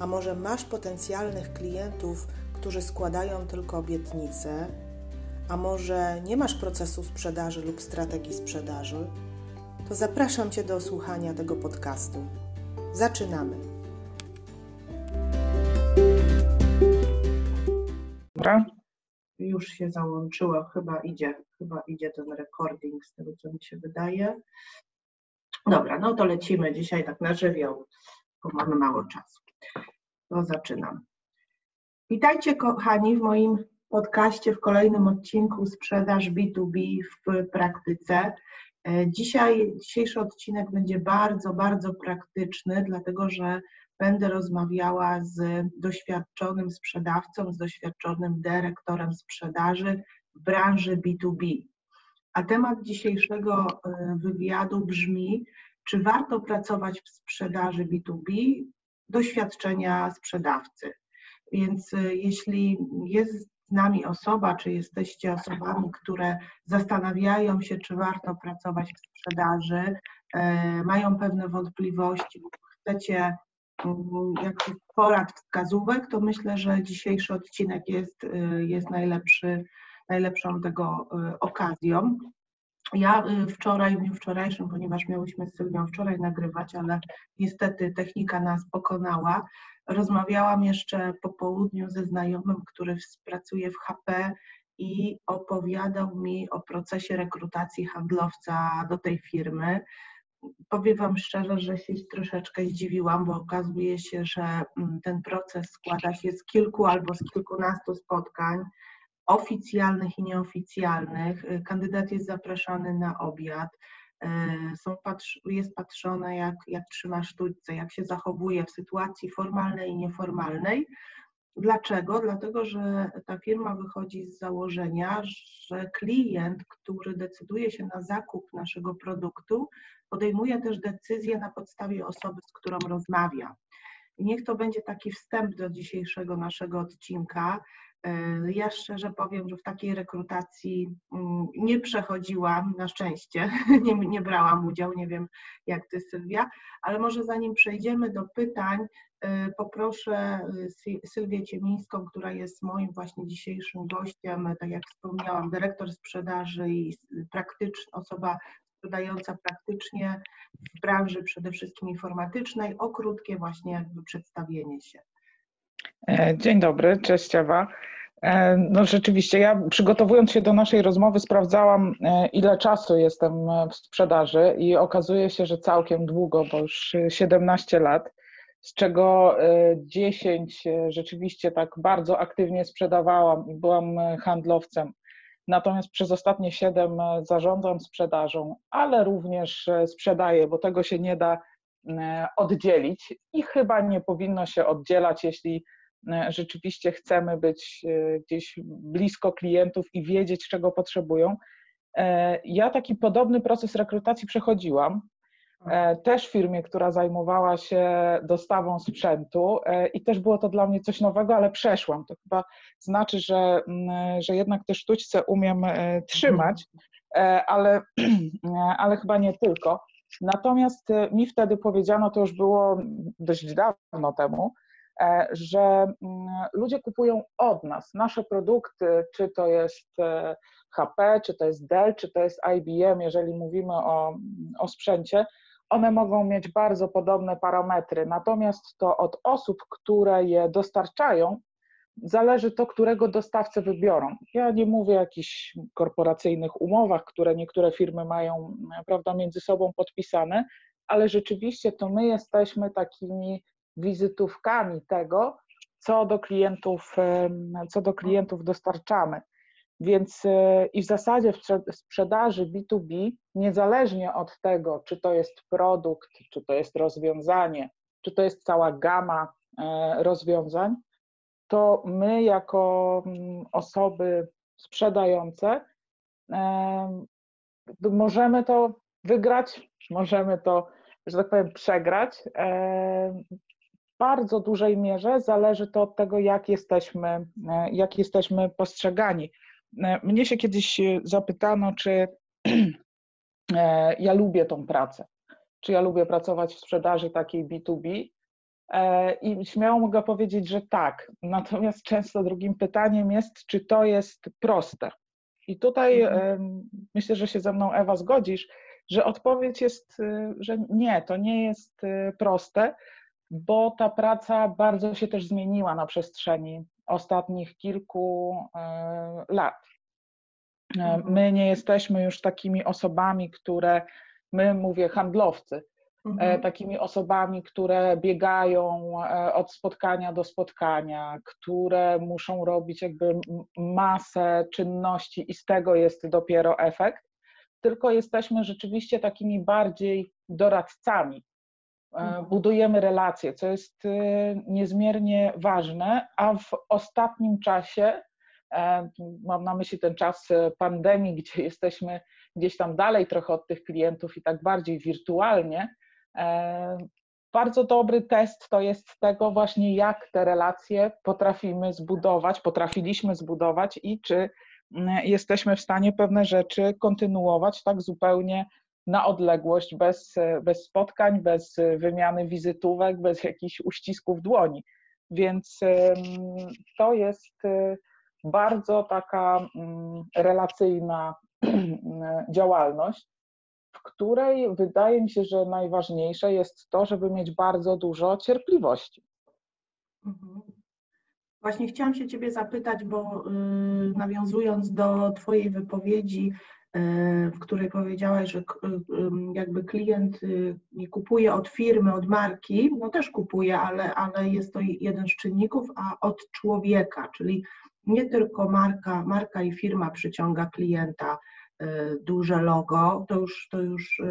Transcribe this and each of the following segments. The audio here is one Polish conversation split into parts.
a może masz potencjalnych klientów, którzy składają tylko obietnice, a może nie masz procesu sprzedaży lub strategii sprzedaży, to zapraszam Cię do słuchania tego podcastu. Zaczynamy. Dobra. Już się załączyło, chyba idzie, chyba idzie ten recording z tego, co mi się wydaje. Dobra, no to lecimy dzisiaj tak na żywioł, bo mamy mało czasu. To zaczynam. Witajcie kochani w moim podcaście w kolejnym odcinku Sprzedaż B2B w praktyce. E, dzisiaj, dzisiejszy odcinek będzie bardzo, bardzo praktyczny, dlatego że będę rozmawiała z doświadczonym sprzedawcą, z doświadczonym dyrektorem sprzedaży w branży B2B. A temat dzisiejszego e, wywiadu brzmi, czy warto pracować w sprzedaży B2B doświadczenia sprzedawcy. Więc e, jeśli jest z nami osoba, czy jesteście osobami, które zastanawiają się, czy warto pracować w sprzedaży, e, mają pewne wątpliwości, chcecie mm, jakichś porad, wskazówek, to myślę, że dzisiejszy odcinek jest, e, jest najlepszy, najlepszą tego okazją. Ja wczoraj, w dniu wczorajszym, ponieważ miałyśmy z Sylwią wczoraj nagrywać, ale niestety technika nas pokonała, Rozmawiałam jeszcze po południu ze znajomym, który pracuje w HP i opowiadał mi o procesie rekrutacji handlowca do tej firmy. Powiem Wam szczerze, że się troszeczkę zdziwiłam, bo okazuje się, że mm, ten proces składa się z kilku albo z kilkunastu spotkań oficjalnych i nieoficjalnych. Kandydat jest zapraszany na obiad. E, są jest patrzone, jak, jak trzyma sztućce, jak się zachowuje w sytuacji formalnej i nieformalnej. Dlaczego? Dlatego, że ta firma wychodzi z założenia, że klient, który decyduje się na zakup naszego produktu, podejmuje też decyzję na podstawie osoby, z którą rozmawia. I niech to będzie taki wstęp do dzisiejszego naszego odcinka. E, ja szczerze powiem, że w takiej rekrutacji mm, nie przechodziłam, na szczęście, nie, nie brałam udziału, nie wiem jak ty Sylwia, ale może zanim przejdziemy do pytań, e, poproszę y, Sylwię Ciemińską, która jest moim właśnie dzisiejszym gościem, tak jak wspomniałam, dyrektor sprzedaży i osoba sprzedająca praktycznie w branży przede wszystkim informatycznej, o krótkie właśnie przedstawienie się. E, dzień dobry, cześć Ewa. E, no rzeczywiście, ja przygotowując się do naszej rozmowy sprawdzałam, e, ile czasu jestem w sprzedaży i okazuje się, że całkiem długo, bo już 17 lat, z czego 10 rzeczywiście tak bardzo aktywnie sprzedawałam i byłam handlowcem. Natomiast przez ostatnie 7 zarządzam sprzedażą, ale również sprzedaję, bo tego się nie da oddzielić i chyba nie powinno się oddzielać, jeśli E, rzeczywiście chcemy być e, gdzieś blisko klientów i wiedzieć, czego potrzebują. E, ja taki podobny proces rekrutacji przechodziłam. Też w firmie, która zajmowała się dostawą sprzętu i też było to dla mnie coś nowego, ale przeszłam. To chyba znaczy, że, mm, że jednak te sztućce umiem trzymać, ale, ale chyba nie tylko. Natomiast mi wtedy powiedziano, to już było dość dawno temu, E, że mm, ludzie kupują od nas nasze produkty, czy to jest HP, e, czy to jest Dell, czy to jest IBM, jeżeli mówimy o, o sprzęcie, one mogą mieć bardzo podobne parametry, natomiast to od osób, które je dostarczają, zależy to, którego dostawcę wybiorą. Ja nie mówię o jakichś korporacyjnych umowach, które niektóre firmy mają prawda, między sobą podpisane, ale rzeczywiście to my jesteśmy takimi wizytówkami tego, co do klientów, co do klientów dostarczamy. Więc e, i w zasadzie w sprzedaży B2B, niezależnie od tego, czy to jest produkt, czy to jest rozwiązanie, czy to jest cała gama rozwiązań, to my jako mm, osoby sprzedające możemy to wygrać, możemy to, że tak powiem, przegrać. W bardzo dużej mierze zależy to od tego, jak jesteśmy, e, jak jesteśmy postrzegani. E, mnie się kiedyś zapytano, czy e, ja lubię tą pracę, czy ja lubię pracować w sprzedaży takiej B2B. I śmiało mogę powiedzieć, że tak. Natomiast często drugim pytaniem jest, czy to jest proste. I tutaj mhm. myślę, że się ze mną Ewa zgodzisz, że odpowiedź jest, że nie, to nie jest proste, bo ta praca bardzo się też zmieniła na przestrzeni ostatnich kilku e, lat. E, mhm. My nie jesteśmy już takimi osobami, które, my mówię handlowcy, e, mhm. takimi osobami, które biegają od spotkania do spotkania, które muszą robić jakby masę czynności i z tego jest dopiero efekt, tylko jesteśmy rzeczywiście takimi bardziej doradcami. Budujemy relacje, co jest e, niezmiernie ważne, a w ostatnim czasie, e, mam na myśli ten czas pandemii, gdzie jesteśmy gdzieś tam dalej trochę od tych klientów i tak bardziej wirtualnie, bardzo dobry test to jest tego właśnie, jak te relacje potrafimy zbudować, potrafiliśmy zbudować i czy jesteśmy w stanie pewne rzeczy kontynuować tak zupełnie na odległość, bez, bez spotkań, bez wymiany wizytówek, bez jakichś uścisków dłoni. Więc to jest y, bardzo taka mm, relacyjna działalność, w której wydaje mi się, że najważniejsze jest to, żeby mieć bardzo dużo cierpliwości. Mhm. Właśnie chciałam się Ciebie zapytać, bo y, nawiązując do Twojej wypowiedzi, w której powiedziałaś, że y, jakby klient y, nie kupuje od firmy, od marki, no też kupuje, ale, ale jest to jeden z czynników, a od człowieka, czyli nie tylko marka, marka i firma przyciąga klienta, y, duże logo, to już, to już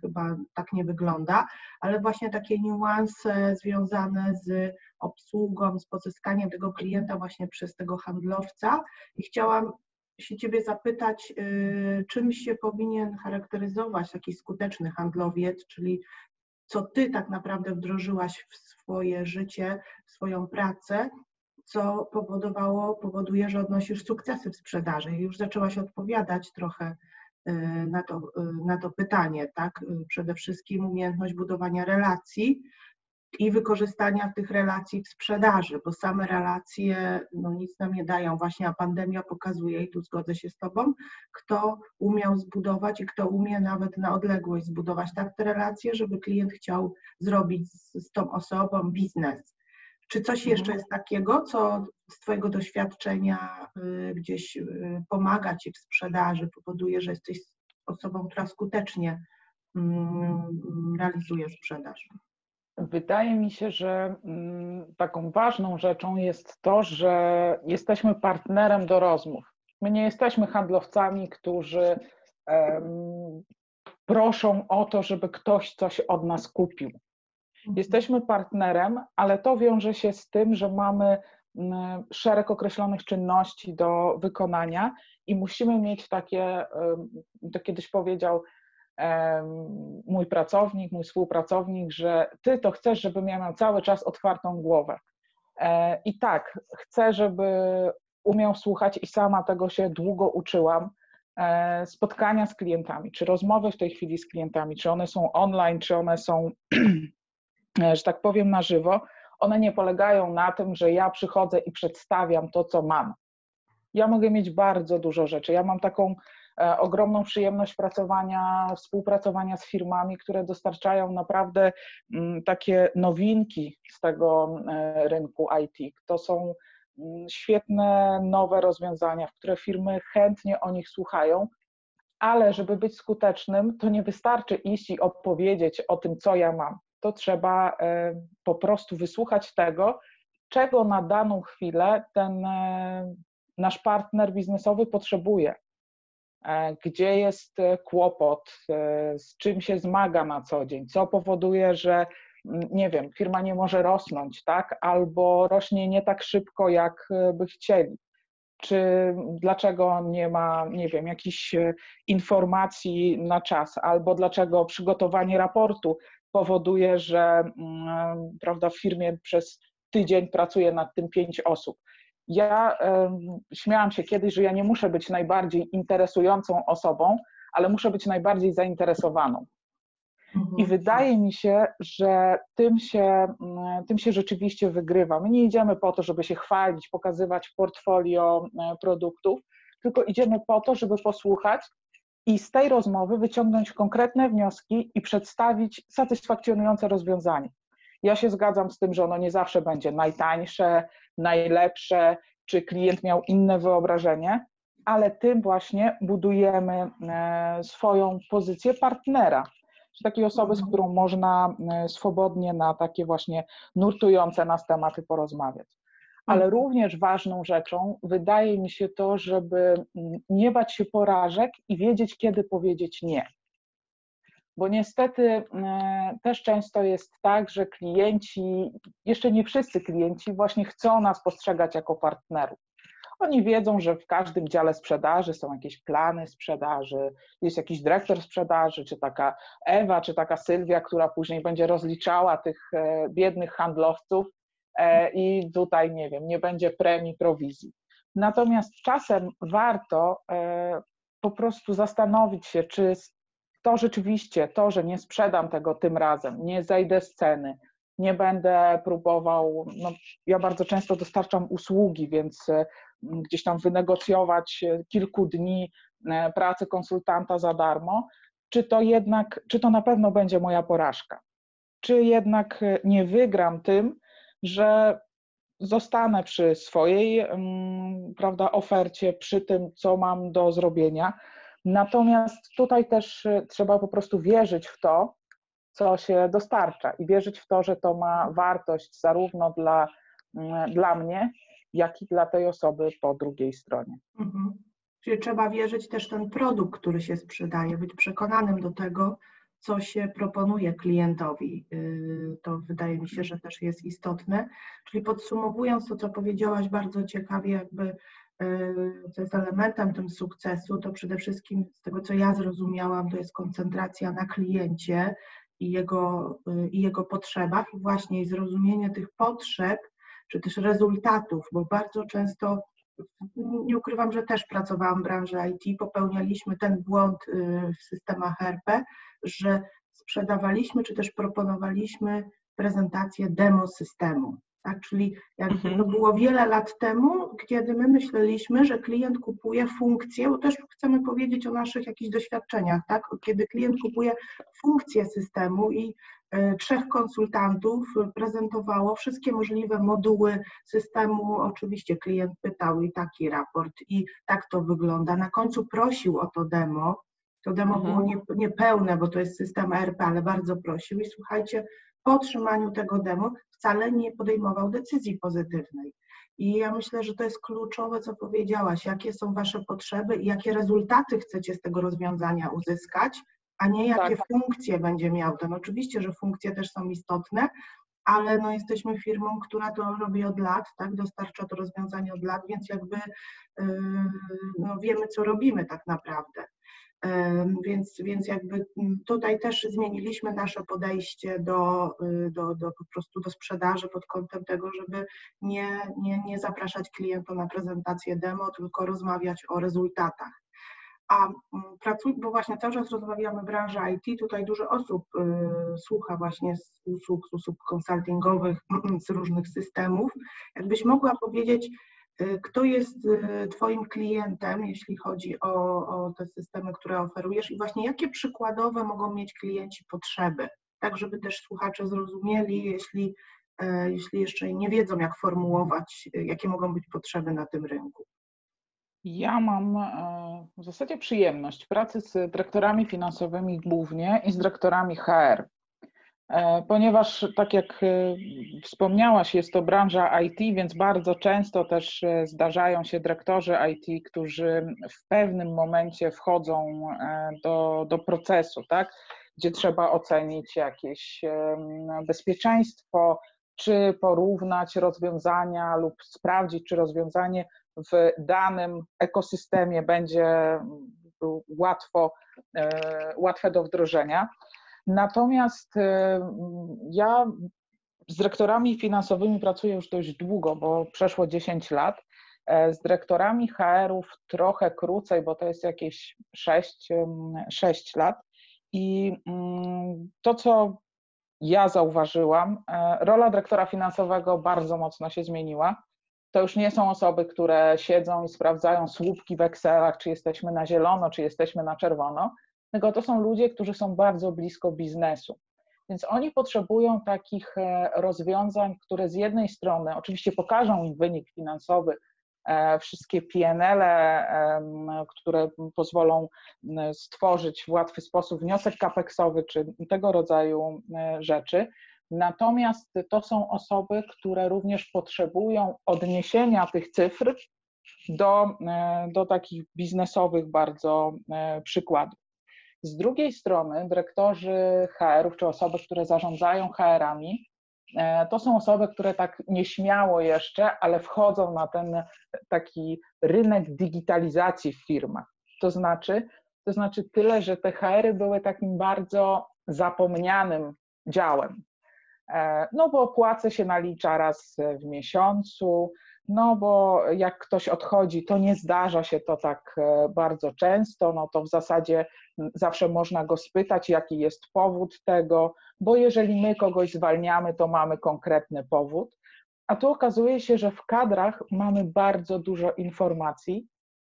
chyba tak nie wygląda, ale właśnie takie niuanse związane z obsługą, z pozyskaniem tego klienta właśnie przez tego handlowca. I chciałam się Ciebie zapytać, y, czym się powinien charakteryzować taki skuteczny handlowiec, czyli co Ty tak naprawdę wdrożyłaś w swoje życie, w swoją pracę, co powodowało, powoduje, że odnosisz sukcesy w sprzedaży. Już zaczęłaś odpowiadać trochę y, na to, y, na to pytanie, tak? Przede wszystkim umiejętność budowania relacji, i wykorzystania tych relacji w sprzedaży, bo same relacje no, nic nam nie dają. Właśnie a pandemia pokazuje, i tu zgodzę się z Tobą, kto umiał zbudować i kto umie nawet na odległość zbudować tak te relacje, żeby klient chciał zrobić z, z tą osobą biznes. Czy coś mhm. jeszcze jest takiego, co z Twojego doświadczenia y, gdzieś y, pomaga Ci w sprzedaży, powoduje, że jesteś osobą, która skutecznie y, realizuje sprzedaż? Wydaje mi się, że mm, taką ważną rzeczą jest to, że jesteśmy partnerem do rozmów. My nie jesteśmy handlowcami, którzy proszą o to, żeby ktoś coś od nas kupił. Mhm. Jesteśmy partnerem, ale to wiąże się z tym, że mamy mm, szereg określonych czynności do wykonania i musimy mieć takie, to kiedyś powiedział mój pracownik, mój współpracownik, że ty to chcesz, żebym ja miał cały czas otwartą głowę. E, I tak, chcę, żeby umiał słuchać i sama tego się długo uczyłam. E, spotkania z klientami, czy rozmowy w tej chwili z klientami, czy one są online, czy one są, że tak powiem, na żywo, one nie polegają na tym, że ja przychodzę i przedstawiam to, co mam. Ja mogę mieć bardzo dużo rzeczy. Ja mam taką ogromną przyjemność pracowania, współpracowania z firmami, które dostarczają naprawdę mm, takie nowinki z tego e, rynku IT. To są mm, świetne, nowe rozwiązania, w które firmy chętnie o nich słuchają, ale żeby być skutecznym, to nie wystarczy iść i opowiedzieć o tym, co ja mam. To trzeba e, po prostu wysłuchać tego, czego na daną chwilę ten nasz partner biznesowy potrzebuje. E, gdzie jest e, kłopot, e, z czym się zmaga na co dzień, co powoduje, że nie wiem, firma nie może rosnąć, tak? Albo rośnie nie tak szybko, jak by chcieli czy dlaczego nie ma, nie wiem, jakichś informacji na czas, albo dlaczego przygotowanie raportu powoduje, że mm, prawda, w firmie przez tydzień pracuje nad tym pięć osób. Ja śmiałam się kiedyś, że ja nie muszę być najbardziej interesującą osobą, ale muszę być najbardziej zainteresowaną. I mhm. wydaje mi się, że tym się, mm, tym się rzeczywiście wygrywa. My nie idziemy po to, żeby się chwalić, pokazywać portfolio e, produktów, tylko idziemy po to, żeby posłuchać i z tej rozmowy wyciągnąć konkretne wnioski i przedstawić satysfakcjonujące rozwiązanie. Ja się zgadzam z tym, że ono nie zawsze będzie najtańsze, najlepsze, czy klient miał inne wyobrażenie, ale tym właśnie budujemy e, swoją pozycję partnera czy takiej osoby, z mhm. którą można e, swobodnie na takie właśnie nurtujące nas tematy porozmawiać. Ale mhm. również ważną rzeczą wydaje mi się to, żeby nie bać się porażek i wiedzieć, kiedy powiedzieć nie. Bo niestety e, też często jest tak, że klienci, jeszcze nie wszyscy klienci, właśnie chcą nas postrzegać jako partnerów. Oni wiedzą, że w każdym dziale sprzedaży są jakieś plany sprzedaży, jest jakiś dyrektor sprzedaży, czy taka Ewa, czy taka Sylwia, która później będzie rozliczała tych e, biednych handlowców e, i tutaj, nie wiem, nie będzie premii, prowizji. Natomiast czasem warto po prostu zastanowić się, czy to rzeczywiście, to, że nie sprzedam tego tym razem, nie zejdę z ceny, nie będę próbował, no, ja bardzo często dostarczam usługi, więc gdzieś tam wynegocjować kilku dni e, pracy konsultanta za darmo, czy to jednak, czy to na pewno będzie moja porażka? Czy jednak e, nie wygram tym, że zostanę przy swojej mm, prawda, ofercie, przy tym, co mam do zrobienia. Natomiast tutaj też e, trzeba po prostu wierzyć w to, co się dostarcza i wierzyć w to, że to ma wartość zarówno dla, mm, dla mnie, jak i dla tej osoby po drugiej stronie. Mhm. Czyli trzeba wierzyć też ten produkt, który się sprzedaje, być przekonanym do tego, co się proponuje klientowi. Y, to wydaje mi się, że też jest istotne. Czyli podsumowując to, co powiedziałaś bardzo ciekawie, jakby y, co jest elementem tym sukcesu, to przede wszystkim z tego, co ja zrozumiałam, to jest koncentracja na kliencie i jego, y, i jego potrzebach i właśnie zrozumienie tych potrzeb czy też rezultatów, bo bardzo często, nie ukrywam, że też pracowałam w branży IT, popełnialiśmy ten błąd y, w systemach RP, że sprzedawaliśmy, czy też proponowaliśmy prezentację demo systemu. Tak? Czyli jak mhm. to było wiele lat temu, kiedy my myśleliśmy, że klient kupuje funkcję, bo też chcemy powiedzieć o naszych jakichś doświadczeniach, tak? kiedy klient kupuje funkcję systemu i E, trzech konsultantów prezentowało wszystkie możliwe moduły systemu. Oczywiście klient pytał i taki raport, i tak to wygląda. Na końcu prosił o to demo. To demo mhm. było nie, niepełne, bo to jest system ERP, ale bardzo prosił. I słuchajcie, po otrzymaniu tego demo wcale nie podejmował decyzji pozytywnej. I ja myślę, że to jest kluczowe, co powiedziałaś, jakie są Wasze potrzeby i jakie rezultaty chcecie z tego rozwiązania uzyskać, a nie jakie tak. funkcje będzie miał ten. Oczywiście, że funkcje też są istotne, ale no jesteśmy firmą, która to robi od lat, tak, dostarcza to rozwiązanie od lat, więc jakby yy, no wiemy, co robimy tak naprawdę. Więc, więc jakby tutaj też zmieniliśmy nasze podejście do, yy, do, do po prostu do sprzedaży pod kątem tego, żeby nie, nie, nie zapraszać klienta na prezentację demo, tylko rozmawiać o rezultatach a mm, pracuj, bo właśnie cały czas rozmawiamy branży IT, tutaj dużo osób y, słucha właśnie z usług, z usług konsultingowych, z różnych systemów. Jakbyś mogła powiedzieć, y, kto jest y, Twoim klientem, jeśli chodzi o, o te systemy, które oferujesz i właśnie jakie przykładowe mogą mieć klienci potrzeby, tak żeby też słuchacze zrozumieli, jeśli, y, jeśli jeszcze nie wiedzą, jak formułować, jakie mogą być potrzeby na tym rynku. Ja mam e, w zasadzie przyjemność pracy z dyrektorami finansowymi głównie i z dyrektorami HR, e, ponieważ, tak jak e, wspomniałaś, jest to branża IT, więc bardzo często też zdarzają się dyrektorzy IT, którzy w pewnym momencie wchodzą do, do procesu, tak? gdzie trzeba ocenić jakieś bezpieczeństwo, czy porównać rozwiązania lub sprawdzić, czy rozwiązanie w danym ekosystemie będzie łatwo, e, łatwe do wdrożenia. Natomiast e, ja z dyrektorami finansowymi pracuję już dość długo, bo przeszło 10 lat. E, z dyrektorami HR-ów trochę krócej, bo to jest jakieś 6, 6 lat. I mm, to, co ja zauważyłam, rola dyrektora finansowego bardzo mocno się zmieniła to już nie są osoby, które siedzą i sprawdzają słupki w Excelach, czy jesteśmy na zielono, czy jesteśmy na czerwono, tylko to są ludzie, którzy są bardzo blisko biznesu. Więc oni potrzebują takich e, rozwiązań, które z jednej strony oczywiście pokażą im wynik finansowy, e, wszystkie PNL, które pozwolą stworzyć w łatwy sposób wniosek kapeksowy czy tego rodzaju e, rzeczy, Natomiast to są osoby, które również potrzebują odniesienia tych cyfr do, e, do takich biznesowych bardzo e, przykładów. Z drugiej strony, dyrektorzy HR-ów czy osoby, które zarządzają HR-ami, e, to są osoby, które tak nieśmiało jeszcze, ale wchodzą na ten taki rynek digitalizacji w firmach. To znaczy, to znaczy tyle, że te HR-y były takim bardzo zapomnianym działem. E, no bo płacę się nalicza raz w miesiącu, no bo jak ktoś odchodzi, to nie zdarza się to tak e, bardzo często, no to w zasadzie zawsze można go spytać, jaki jest powód tego, bo jeżeli my kogoś zwalniamy, to mamy konkretny powód. A tu okazuje się, że w kadrach mamy bardzo dużo informacji,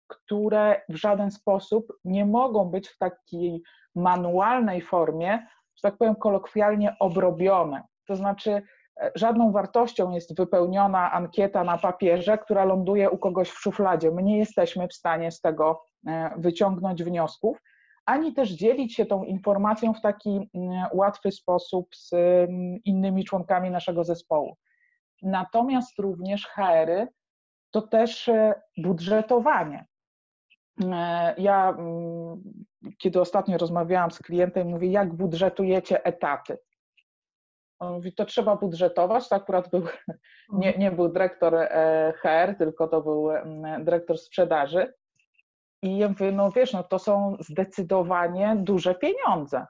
które w żaden sposób nie mogą być w takiej manualnej formie, że tak powiem kolokwialnie, obrobione. To znaczy, żadną wartością jest wypełniona ankieta na papierze, która ląduje u kogoś w szufladzie. My nie jesteśmy w stanie z tego e, wyciągnąć wniosków, ani też dzielić się tą informacją w taki łatwy sposób z innymi członkami naszego zespołu. Natomiast również HR-y to też e, budżetowanie. Ja, kiedy ostatnio rozmawiałam z klientem, mówię, jak budżetujecie etaty? On mówi, to trzeba budżetować. To akurat był, nie, nie był dyrektor e, HR, tylko to był dyrektor sprzedaży. I ja mówię, no wiesz, no to są zdecydowanie duże pieniądze.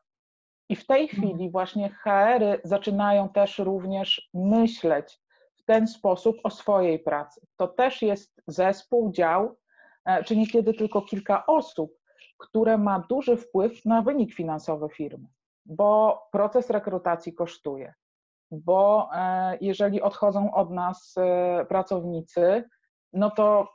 I w tej mhm. chwili właśnie HR -y zaczynają też również myśleć w ten sposób o swojej pracy. To też jest zespół, dział, e, czy niekiedy tylko kilka osób, które ma duży wpływ na wynik finansowy firmy bo proces rekrutacji kosztuje, bo e, jeżeli odchodzą od nas e, pracownicy, no to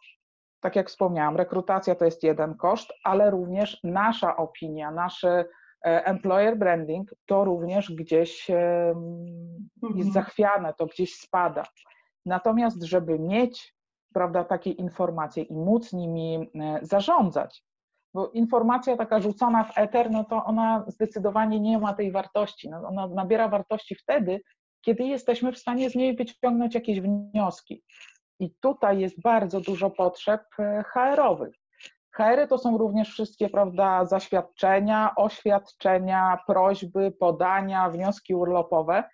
tak jak wspomniałam, rekrutacja to jest jeden koszt, ale również nasza opinia, nasz e, employer branding to również gdzieś jest mhm. zachwiane, to gdzieś spada. Natomiast, żeby mieć prawda, takie informacje i móc nimi zarządzać, bo informacja taka rzucona w eter, no to ona zdecydowanie nie ma tej wartości. No ona nabiera wartości wtedy, kiedy jesteśmy w stanie z niej wyciągnąć jakieś wnioski. I tutaj jest bardzo dużo potrzeb e, HR-owych. HR-y to są również wszystkie, prawda, zaświadczenia, oświadczenia, prośby, podania, wnioski urlopowe.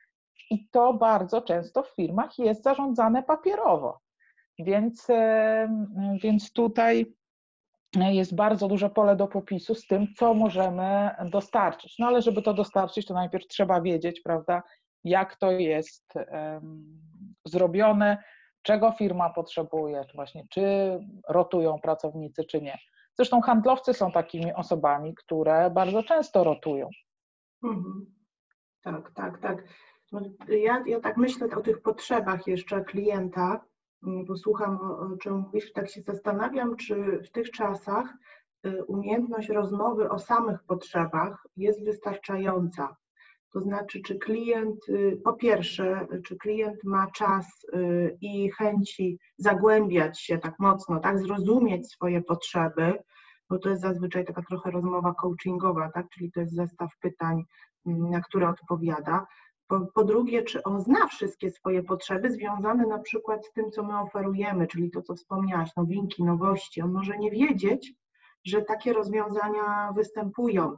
I to bardzo często w firmach jest zarządzane papierowo. Więc, e, więc tutaj jest bardzo duże pole do popisu z tym, co możemy dostarczyć. No ale żeby to dostarczyć, to najpierw trzeba wiedzieć, prawda, jak to jest um, zrobione, czego firma potrzebuje, właśnie czy rotują pracownicy, czy nie. Zresztą handlowcy są takimi osobami, które bardzo często rotują. Mhm. Tak, tak, tak. Ja, ja tak myślę o tych potrzebach jeszcze klienta, posłucham, o czym mówisz, tak się zastanawiam, czy w tych czasach y, umiejętność rozmowy o samych potrzebach jest wystarczająca. To znaczy, czy klient, y, po pierwsze, czy klient ma czas y, i chęci zagłębiać się tak mocno, tak, zrozumieć swoje potrzeby, bo to jest zazwyczaj taka trochę rozmowa coachingowa, tak, czyli to jest zestaw pytań, mm, na które odpowiada. Po, po, drugie, czy on zna wszystkie swoje potrzeby związane na przykład z tym, co my oferujemy, czyli to, co wspomniałaś, nowinki, nowości. On może nie wiedzieć, że takie rozwiązania występują.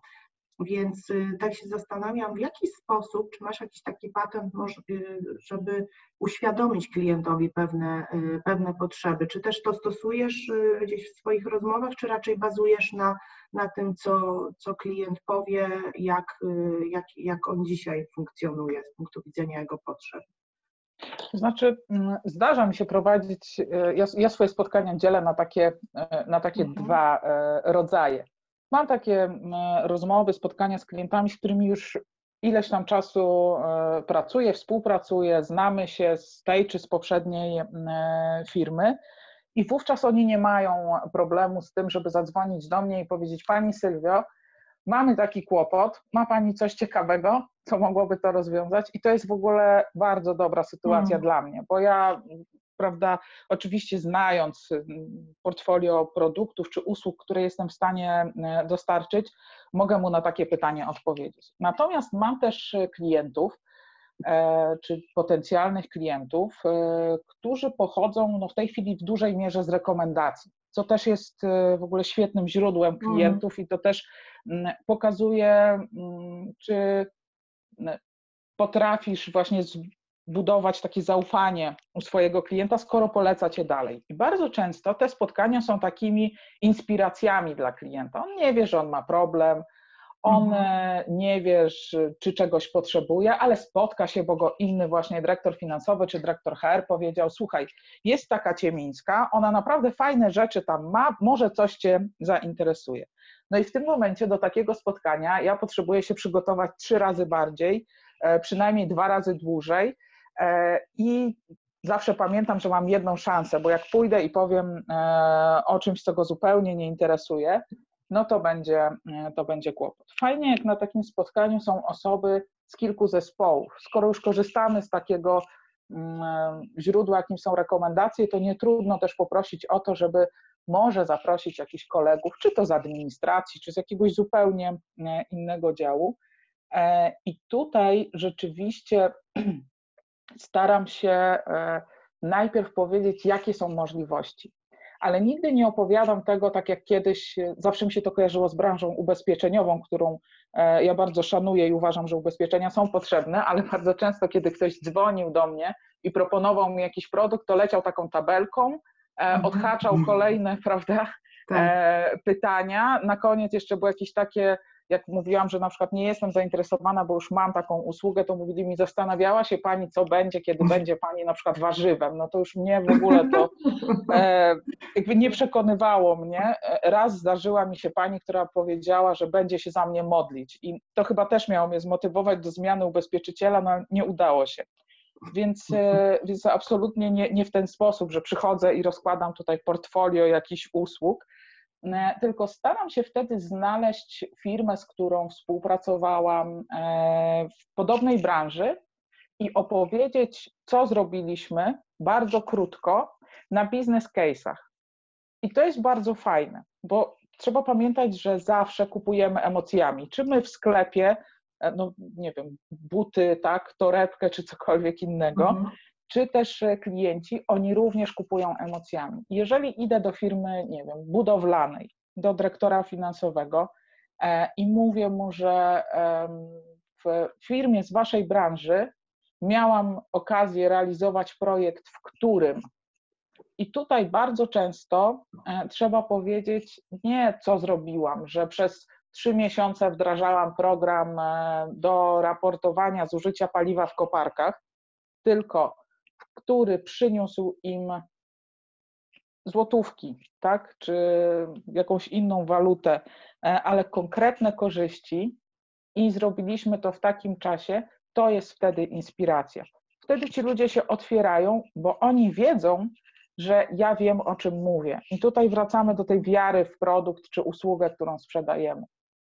Więc y, tak się zastanawiam, w jaki sposób, czy masz jakiś taki patent, y, żeby uświadomić klientowi pewne, y, pewne potrzeby? Czy też to stosujesz gdzieś w swoich rozmowach, czy raczej bazujesz na, na tym, co, co klient powie, jak, jak, jak on dzisiaj funkcjonuje z punktu widzenia jego potrzeb? To znaczy, mm, zdarza mi się prowadzić, ja, ja swoje spotkania dzielę na takie, na takie mhm. dwa rodzaje. Mam takie mm, rozmowy, spotkania z klientami, z którymi już ileś tam czasu pracuję, współpracuję, znamy się z tej czy z poprzedniej mm, firmy. I wówczas oni nie mają problemu z tym, żeby zadzwonić do mnie i powiedzieć: Pani Sylwio, mamy taki kłopot, ma Pani coś ciekawego, co mogłoby to rozwiązać? I to jest w ogóle bardzo dobra sytuacja mm. dla mnie, bo ja prawda, oczywiście znając y, portfolio produktów czy usług, które jestem w stanie y, dostarczyć, mogę mu na takie pytanie odpowiedzieć. Natomiast mam też y, klientów, e, czy potencjalnych klientów, którzy pochodzą no, w tej chwili w dużej mierze z rekomendacji, co też jest w ogóle świetnym źródłem mhm. klientów mm. i to też mm, pokazuje, mm, czy potrafisz właśnie budować takie zaufanie u swojego klienta, skoro poleca cię dalej. I bardzo często te spotkania są takimi inspiracjami dla klienta. On nie wie, że on ma problem, on mhm. nie wie, czy czegoś potrzebuje, ale spotka się, bo go inny właśnie dyrektor finansowy czy dyrektor HR powiedział: Słuchaj, jest taka ciemińska, ona naprawdę fajne rzeczy tam ma, może coś cię zainteresuje. No i w tym momencie do takiego spotkania ja potrzebuję się przygotować trzy razy bardziej, e, przynajmniej dwa razy dłużej E, I zawsze pamiętam, że mam jedną szansę, bo jak pójdę i powiem e, o czymś, co go zupełnie nie interesuje, no to będzie, e, to będzie kłopot. Fajnie, jak na takim spotkaniu są osoby z kilku zespołów. Skoro już korzystamy z takiego mm, źródła, jakim są rekomendacje, to nie trudno też poprosić o to, żeby może zaprosić jakichś kolegów, czy to z administracji, czy z jakiegoś zupełnie innego działu. I tutaj rzeczywiście staram się e, najpierw powiedzieć, jakie są możliwości. Ale nigdy nie opowiadam tego tak jak kiedyś, e, zawsze mi się to kojarzyło z branżą ubezpieczeniową, którą e, ja bardzo szanuję i uważam, że ubezpieczenia są potrzebne, ale bardzo często, kiedy ktoś dzwonił do mnie i proponował mi jakiś produkt, to leciał taką tabelką, mhm. odhaczał kolejne, prawda, tak. pytania. Na koniec jeszcze było jakieś takie jak mówiłam, że na przykład nie jestem zainteresowana, bo już mam taką usługę, to mówili mi, zastanawiała się Pani, co będzie, kiedy będzie Pani na przykład warzywem. No to już mnie w ogóle to e, jakby nie przekonywało mnie. Raz zdarzyła mi się Pani, która powiedziała, że będzie się za mnie modlić i to chyba też miało mnie zmotywować do zmiany ubezpieczyciela, no nie udało się. Więc, e, więc absolutnie nie, nie w ten sposób, że przychodzę i rozkładam tutaj portfolio jakichś usług, E, tylko staram się wtedy znaleźć firmę, z którą współpracowałam e, w podobnej branży i opowiedzieć, co zrobiliśmy bardzo krótko na biznes case'ach. I to jest bardzo fajne, bo trzeba pamiętać, że zawsze kupujemy emocjami. Czy my w sklepie, e, no nie wiem, buty, tak, torebkę czy cokolwiek innego, mhm czy też e, klienci, oni również kupują emocjami. Jeżeli idę do firmy, nie wiem, budowlanej, do dyrektora finansowego e, i mówię mu, że w firmie z waszej branży miałam okazję realizować projekt, w którym i tutaj bardzo często e, trzeba powiedzieć nie, co zrobiłam, że przez trzy miesiące wdrażałam program do raportowania zużycia paliwa w koparkach, tylko który przyniósł im złotówki, tak, czy jakąś inną walutę, e, ale konkretne korzyści i zrobiliśmy to w takim czasie, to jest wtedy inspiracja. Wtedy ci ludzie się otwierają, bo oni wiedzą, że ja wiem, o czym mówię. I tutaj wracamy do tej wiary w produkt czy usługę, którą sprzedajemy.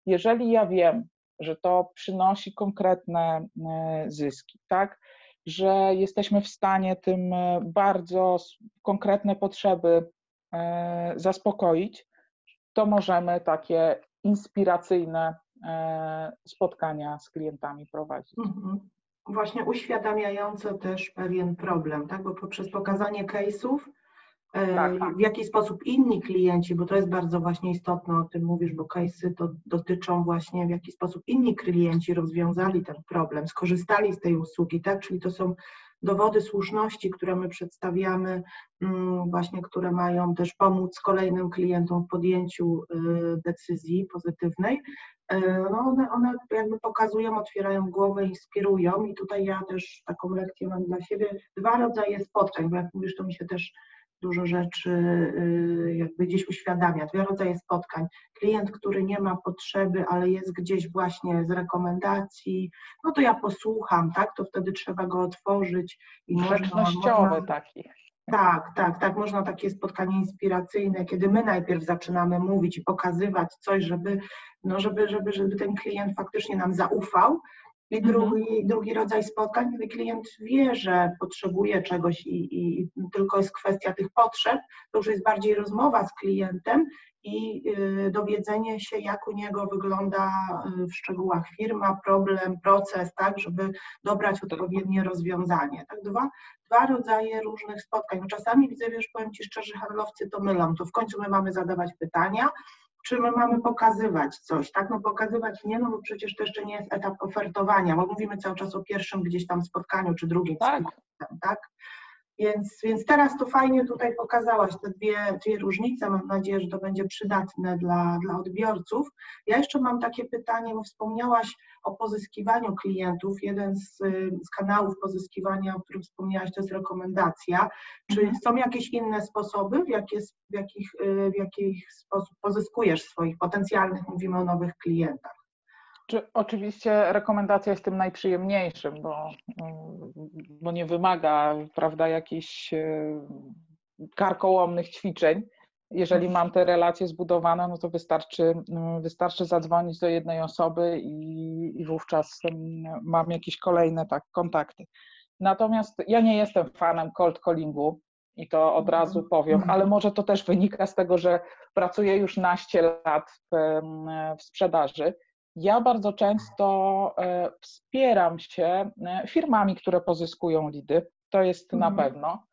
Jeżeli ja wiem, że to przynosi konkretne e, zyski, tak, że jesteśmy w stanie tym e, bardzo konkretne potrzeby e, zaspokoić, to możemy takie inspiracyjne e, spotkania z klientami prowadzić. Mhm. Właśnie uświadamiające też pewien problem, tak? bo poprzez pokazanie case'ów tak, tak. w jaki sposób inni klienci, bo to jest bardzo właśnie istotne, o tym mówisz, bo case'y to dotyczą właśnie w jaki sposób inni klienci rozwiązali ten problem, skorzystali z tej usługi, tak? Czyli to są dowody słuszności, które my przedstawiamy, mm, właśnie które mają też pomóc kolejnym klientom w podjęciu y, decyzji pozytywnej, y, no one, one jakby pokazują, otwierają głowę, inspirują i tutaj ja też taką lekcję mam dla siebie, dwa rodzaje spotkań, bo jak mówisz, to mi się też dużo rzeczy y, jakby gdzieś uświadamia. Dwa rodzaje spotkań. Klient, który nie ma potrzeby, ale jest gdzieś właśnie z rekomendacji, no to ja posłucham, tak? To wtedy trzeba go otworzyć i można, można taki. Tak, tak, tak. Można takie spotkanie inspiracyjne, kiedy my najpierw zaczynamy mówić i pokazywać coś, żeby, no żeby, żeby, żeby ten klient faktycznie nam zaufał, i mhm. drugi, drugi rodzaj spotkań, kiedy klient wie, że potrzebuje czegoś i, i, tylko jest kwestia tych potrzeb, to już jest bardziej rozmowa z klientem i y, dowiedzenie się, jak u niego wygląda y, w szczegółach firma, problem, proces, tak, żeby dobrać odpowiednie rozwiązanie. Tak, dwa, dwa rodzaje różnych spotkań. Czasami widzę, wiesz, powiem Ci szczerze, handlowcy to mylą, to w końcu my mamy zadawać pytania, czy my mamy pokazywać coś, tak? No pokazywać nie, no bo przecież to jeszcze nie jest etap ofertowania, bo mówimy cały czas o pierwszym gdzieś tam spotkaniu, czy drugim tak. spotkaniu, tak? Więc, więc teraz to fajnie tutaj pokazałaś te dwie, dwie różnice. Mam nadzieję, że to będzie przydatne dla, dla odbiorców. Ja jeszcze mam takie pytanie, bo wspomniałaś o pozyskiwaniu klientów. Jeden z, z kanałów pozyskiwania, o którym wspomniałaś, to jest rekomendacja. Czy mhm. są jakieś inne sposoby, w, jakie, w, jakich, w jakich sposób pozyskujesz swoich potencjalnych, mówimy o nowych klientach? Czy oczywiście rekomendacja jest tym najprzyjemniejszym, bo, bo nie wymaga prawda, jakichś e, karkołomnych ćwiczeń. Jeżeli mam te relacje zbudowane, no to wystarczy, wystarczy zadzwonić do jednej osoby i, i wówczas mam jakieś kolejne tak, kontakty. Natomiast ja nie jestem fanem cold callingu i to od razu powiem, ale może to też wynika z tego, że pracuję już naście lat w, w sprzedaży ja bardzo często e, wspieram się e, firmami, które pozyskują lidy, to jest mhm. na pewno.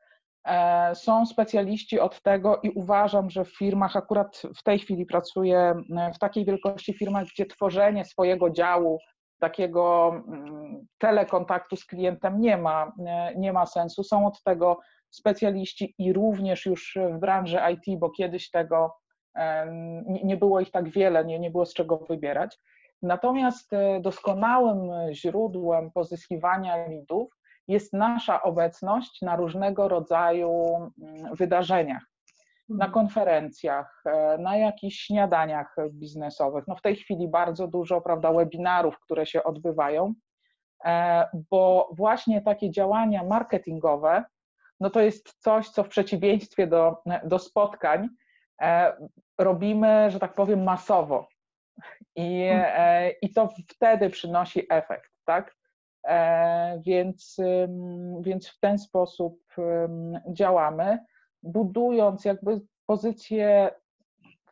E, są specjaliści od tego i uważam, że w firmach, akurat w tej chwili pracuję w takiej wielkości firmach, gdzie tworzenie swojego działu, takiego mm, telekontaktu z klientem nie ma, nie ma sensu. Są od tego specjaliści i również już w branży IT, bo kiedyś tego nie było ich tak wiele, nie, nie było z czego wybierać. Natomiast e, doskonałym źródłem pozyskiwania lidów jest nasza obecność na różnego rodzaju mm, wydarzeniach, na mhm. konferencjach, e, na jakichś śniadaniach biznesowych. No w tej chwili bardzo dużo prawda, webinarów, które się odbywają, e, bo właśnie takie działania marketingowe, no to jest coś, co w przeciwieństwie do, do spotkań robimy, że tak powiem, masowo. I, mhm. e, I to wtedy przynosi efekt, tak? E, więc, więc w ten sposób działamy, budując jakby pozycję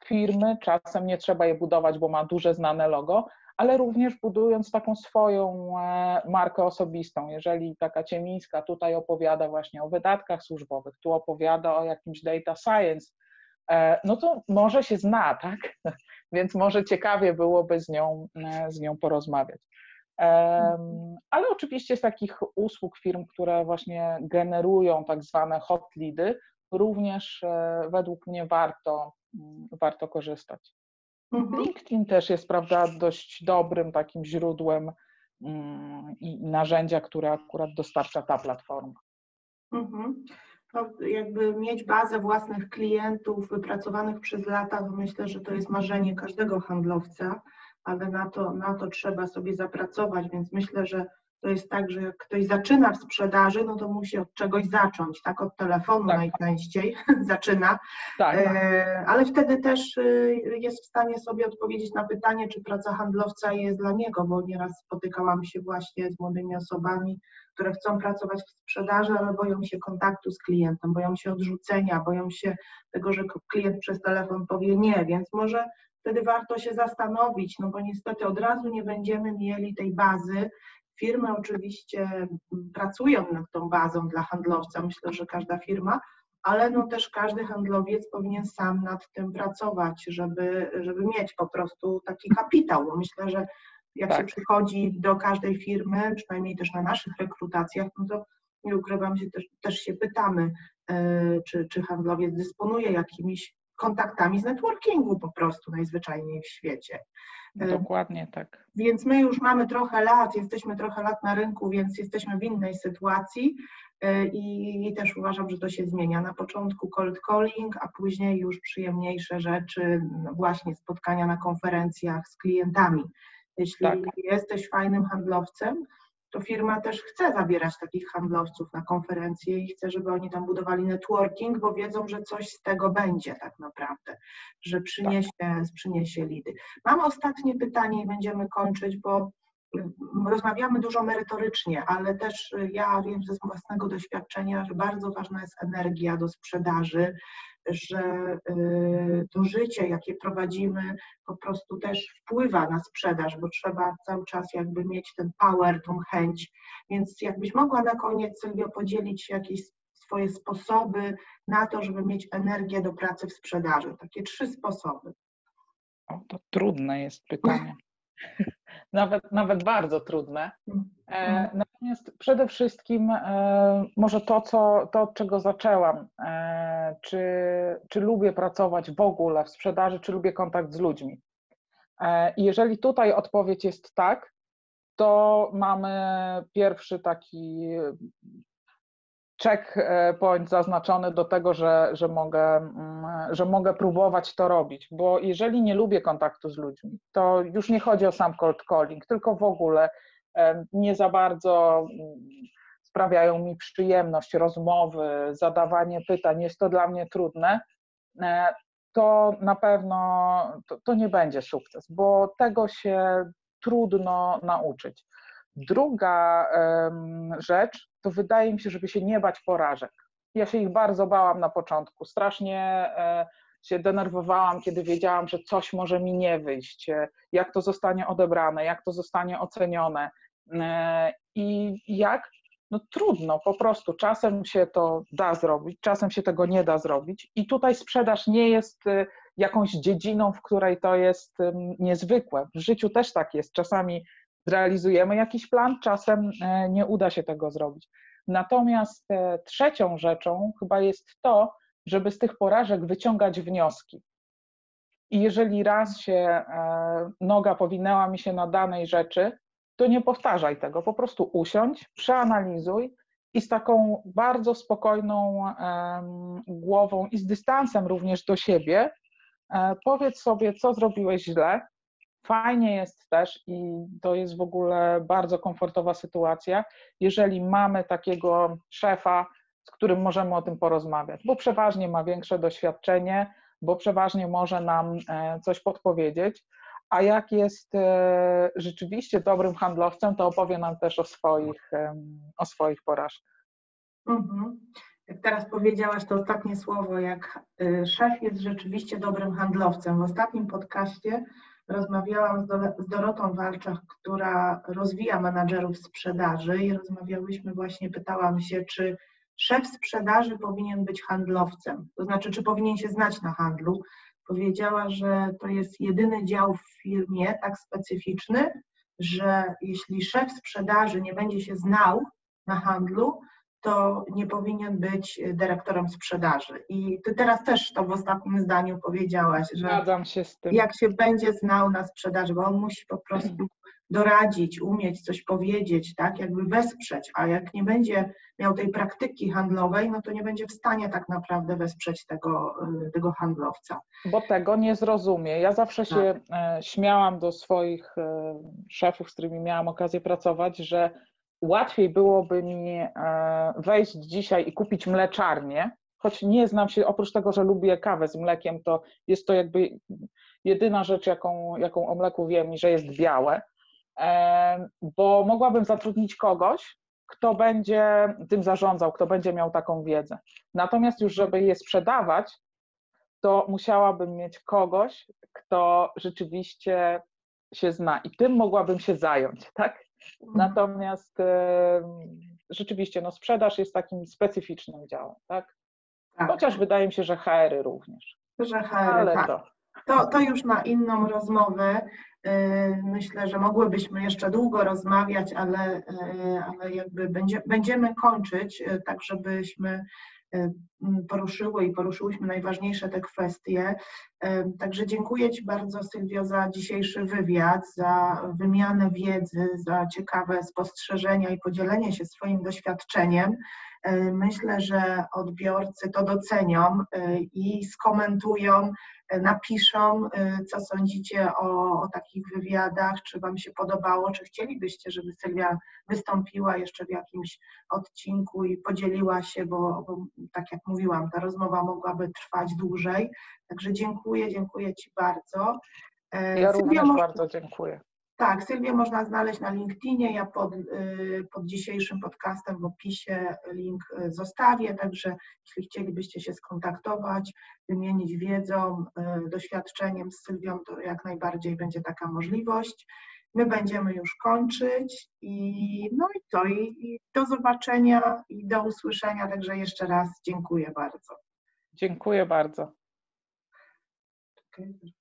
firmy, czasem nie trzeba je budować, bo ma duże znane logo, ale również budując taką swoją e, markę osobistą. Jeżeli taka Ciemińska tutaj opowiada właśnie o wydatkach służbowych, tu opowiada o jakimś data science, no to może się zna, tak? więc może ciekawie byłoby z nią, e, z nią porozmawiać. Ale oczywiście z takich usług firm, które właśnie generują tak zwane hot leady, również e, według mnie warto, mm, warto korzystać. Mhm. LinkedIn też jest, prawda, dość dobrym takim źródłem mm, i narzędzia, które akurat dostarcza ta platforma. Mhm jakby mieć bazę własnych klientów wypracowanych przez lata, to myślę, że to jest marzenie każdego handlowca, ale na to, na to trzeba sobie zapracować, więc myślę, że to jest tak, że jak ktoś zaczyna w sprzedaży, no to musi od czegoś zacząć, tak? Od telefonu tak. najczęściej zaczyna, tak. E, ale wtedy też e, jest w stanie sobie odpowiedzieć na pytanie, czy praca handlowca jest dla niego, bo nieraz spotykałam się właśnie z młodymi osobami, które chcą pracować w sprzedaży, ale boją się kontaktu z klientem, boją się odrzucenia, boją się tego, że klient przez telefon powie nie, więc może wtedy warto się zastanowić, no bo niestety od razu nie będziemy mieli tej bazy. Firmy oczywiście pracują nad tą bazą dla handlowca, myślę, że każda firma, ale no też każdy handlowiec powinien sam nad tym pracować, żeby, żeby mieć po prostu taki kapitał, bo myślę, że jak tak. się przychodzi do każdej firmy, przynajmniej też na naszych rekrutacjach, no to nie ukrywam się, też, też się pytamy, yy, czy, czy handlowiec dysponuje jakimiś kontaktami z networkingu po prostu najzwyczajniej w świecie. E, Dokładnie tak. Więc my już mamy trochę lat, jesteśmy trochę lat na rynku, więc jesteśmy w innej sytuacji e, i, i też uważam, że to się zmienia. Na początku cold calling, a później już przyjemniejsze rzeczy, no właśnie spotkania na konferencjach z klientami. Jeśli tak. jesteś fajnym handlowcem, to firma też chce zabierać takich handlowców na konferencje i chce, żeby oni tam budowali networking, bo wiedzą, że coś z tego będzie tak naprawdę, że przyniesie, tak. przyniesie lidy. Mam ostatnie pytanie i będziemy kończyć, bo mm, rozmawiamy dużo merytorycznie, ale też ja wiem ze własnego doświadczenia, że bardzo ważna jest energia do sprzedaży, że y, to życie, jakie prowadzimy, po prostu też wpływa na sprzedaż, bo trzeba cały czas jakby mieć ten power, tą chęć. Więc jakbyś mogła na koniec, Sylwio, podzielić się jakieś swoje sposoby na to, żeby mieć energię do pracy w sprzedaży. Takie trzy sposoby. O, to trudne jest pytanie. nawet, nawet bardzo trudne. E, mhm. natomiast przede wszystkim e, może to, co, to, od czego zaczęłam, e, czy, czy lubię pracować w ogóle w sprzedaży, czy lubię kontakt z ludźmi. I jeżeli tutaj odpowiedź jest tak, to mamy pierwszy taki checkpoint zaznaczony do tego, że, że, mogę, mm, że mogę próbować to robić, bo jeżeli nie lubię kontaktu z ludźmi, to już nie chodzi o sam cold calling, tylko w ogóle nie za bardzo mm, sprawiają mi przyjemność rozmowy, zadawanie pytań, jest to dla mnie trudne, e, to na pewno to, to nie będzie sukces, bo tego się trudno nauczyć. Druga rzecz to wydaje mi się, żeby się nie bać porażek. Ja się ich bardzo bałam na początku. Strasznie e, się denerwowałam, kiedy wiedziałam, że coś może mi nie wyjść, e, jak to zostanie odebrane, jak to zostanie ocenione. E, I jak? No trudno, po prostu czasem się to da zrobić, czasem się tego nie da zrobić. I tutaj sprzedaż nie jest jakąś dziedziną, w której to jest niezwykłe. W życiu też tak jest. Czasami zrealizujemy jakiś plan, czasem e, nie uda się tego zrobić. Natomiast e, trzecią rzeczą chyba jest to, żeby z tych porażek wyciągać wnioski. I jeżeli raz się e, noga powinęła mi się na danej rzeczy, to nie powtarzaj tego, po prostu usiądź, przeanalizuj i z taką bardzo spokojną głową i z dystansem również do siebie powiedz sobie, co zrobiłeś źle, Fajnie jest też i to jest w ogóle bardzo komfortowa sytuacja, jeżeli mamy takiego szefa, z którym możemy o tym porozmawiać, bo przeważnie ma większe doświadczenie, bo przeważnie może nam e, coś podpowiedzieć, a jak jest e, rzeczywiście dobrym handlowcem, to opowie nam też o swoich, o swoich porażkach. Mhm. Jak teraz powiedziałaś to ostatnie słowo, jak e, szef jest rzeczywiście dobrym handlowcem. W ostatnim podcaście rozmawiałam z Dorotą Walczak, która rozwija menadżerów sprzedaży i rozmawiałyśmy właśnie, pytałam się, czy szef sprzedaży powinien być handlowcem, to znaczy, czy powinien się znać na handlu. Powiedziała, że to jest jedyny dział w firmie tak specyficzny, że jeśli szef sprzedaży nie będzie się znał na handlu, to nie powinien być dyrektorem sprzedaży. I ty teraz też to w ostatnim zdaniu powiedziałaś, że się jak się będzie znał na sprzedaży, bo on musi po prostu doradzić, umieć coś powiedzieć, tak, jakby wesprzeć, a jak nie będzie miał tej praktyki handlowej, no to nie będzie w stanie tak naprawdę wesprzeć tego, y, tego handlowca. Bo tego nie zrozumie. Ja zawsze tak. się e, śmiałam do swoich e, szefów, z którymi miałam okazję pracować, że łatwiej byłoby mi e, wejść dzisiaj i kupić mleczarnię, choć nie znam się, oprócz tego, że lubię kawę z mlekiem, to jest to jakby jedyna rzecz, jaką, jaką o mleku wiem, że jest białe, e, bo mogłabym zatrudnić kogoś, kto będzie tym zarządzał, kto będzie miał taką wiedzę. Natomiast już, żeby je sprzedawać, to musiałabym mieć kogoś, kto rzeczywiście się zna i tym mogłabym się zająć, tak? Natomiast e, rzeczywiście no, sprzedaż jest takim specyficznym działem, tak? Tak. Chociaż wydaje mi się, że HR-y również. Że HR, Ale tak. to. To, to już na inną rozmowę. Y, myślę, że mogłybyśmy jeszcze długo rozmawiać, ale, y, ale jakby będzie, będziemy kończyć, y, tak żebyśmy poruszyły i poruszyłyśmy najważniejsze te kwestie. Także dziękuję Ci bardzo, Sylwio, za dzisiejszy wywiad, za wymianę wiedzy, za ciekawe spostrzeżenia i podzielenie się swoim doświadczeniem. Myślę, że odbiorcy to docenią i skomentują napiszą, y, co sądzicie o, o, takich wywiadach, czy Wam się podobało, czy chcielibyście, żeby Sylwia wystąpiła jeszcze w jakimś odcinku i podzieliła się, bo, bo tak jak mówiłam, ta rozmowa mogłaby trwać dłużej. Także dziękuję, dziękuję Ci bardzo. E, ja również może... bardzo dziękuję. Tak, Sylwię można znaleźć na LinkedInie. Ja pod, y, pod dzisiejszym podcastem w opisie link y, zostawię, także jeśli chcielibyście się skontaktować, wymienić wiedzą, y, doświadczeniem z Sylwią, to jak najbardziej będzie taka możliwość. My będziemy już kończyć i no i to i, i do zobaczenia i do usłyszenia. Także jeszcze raz dziękuję bardzo. Dziękuję bardzo. Okay.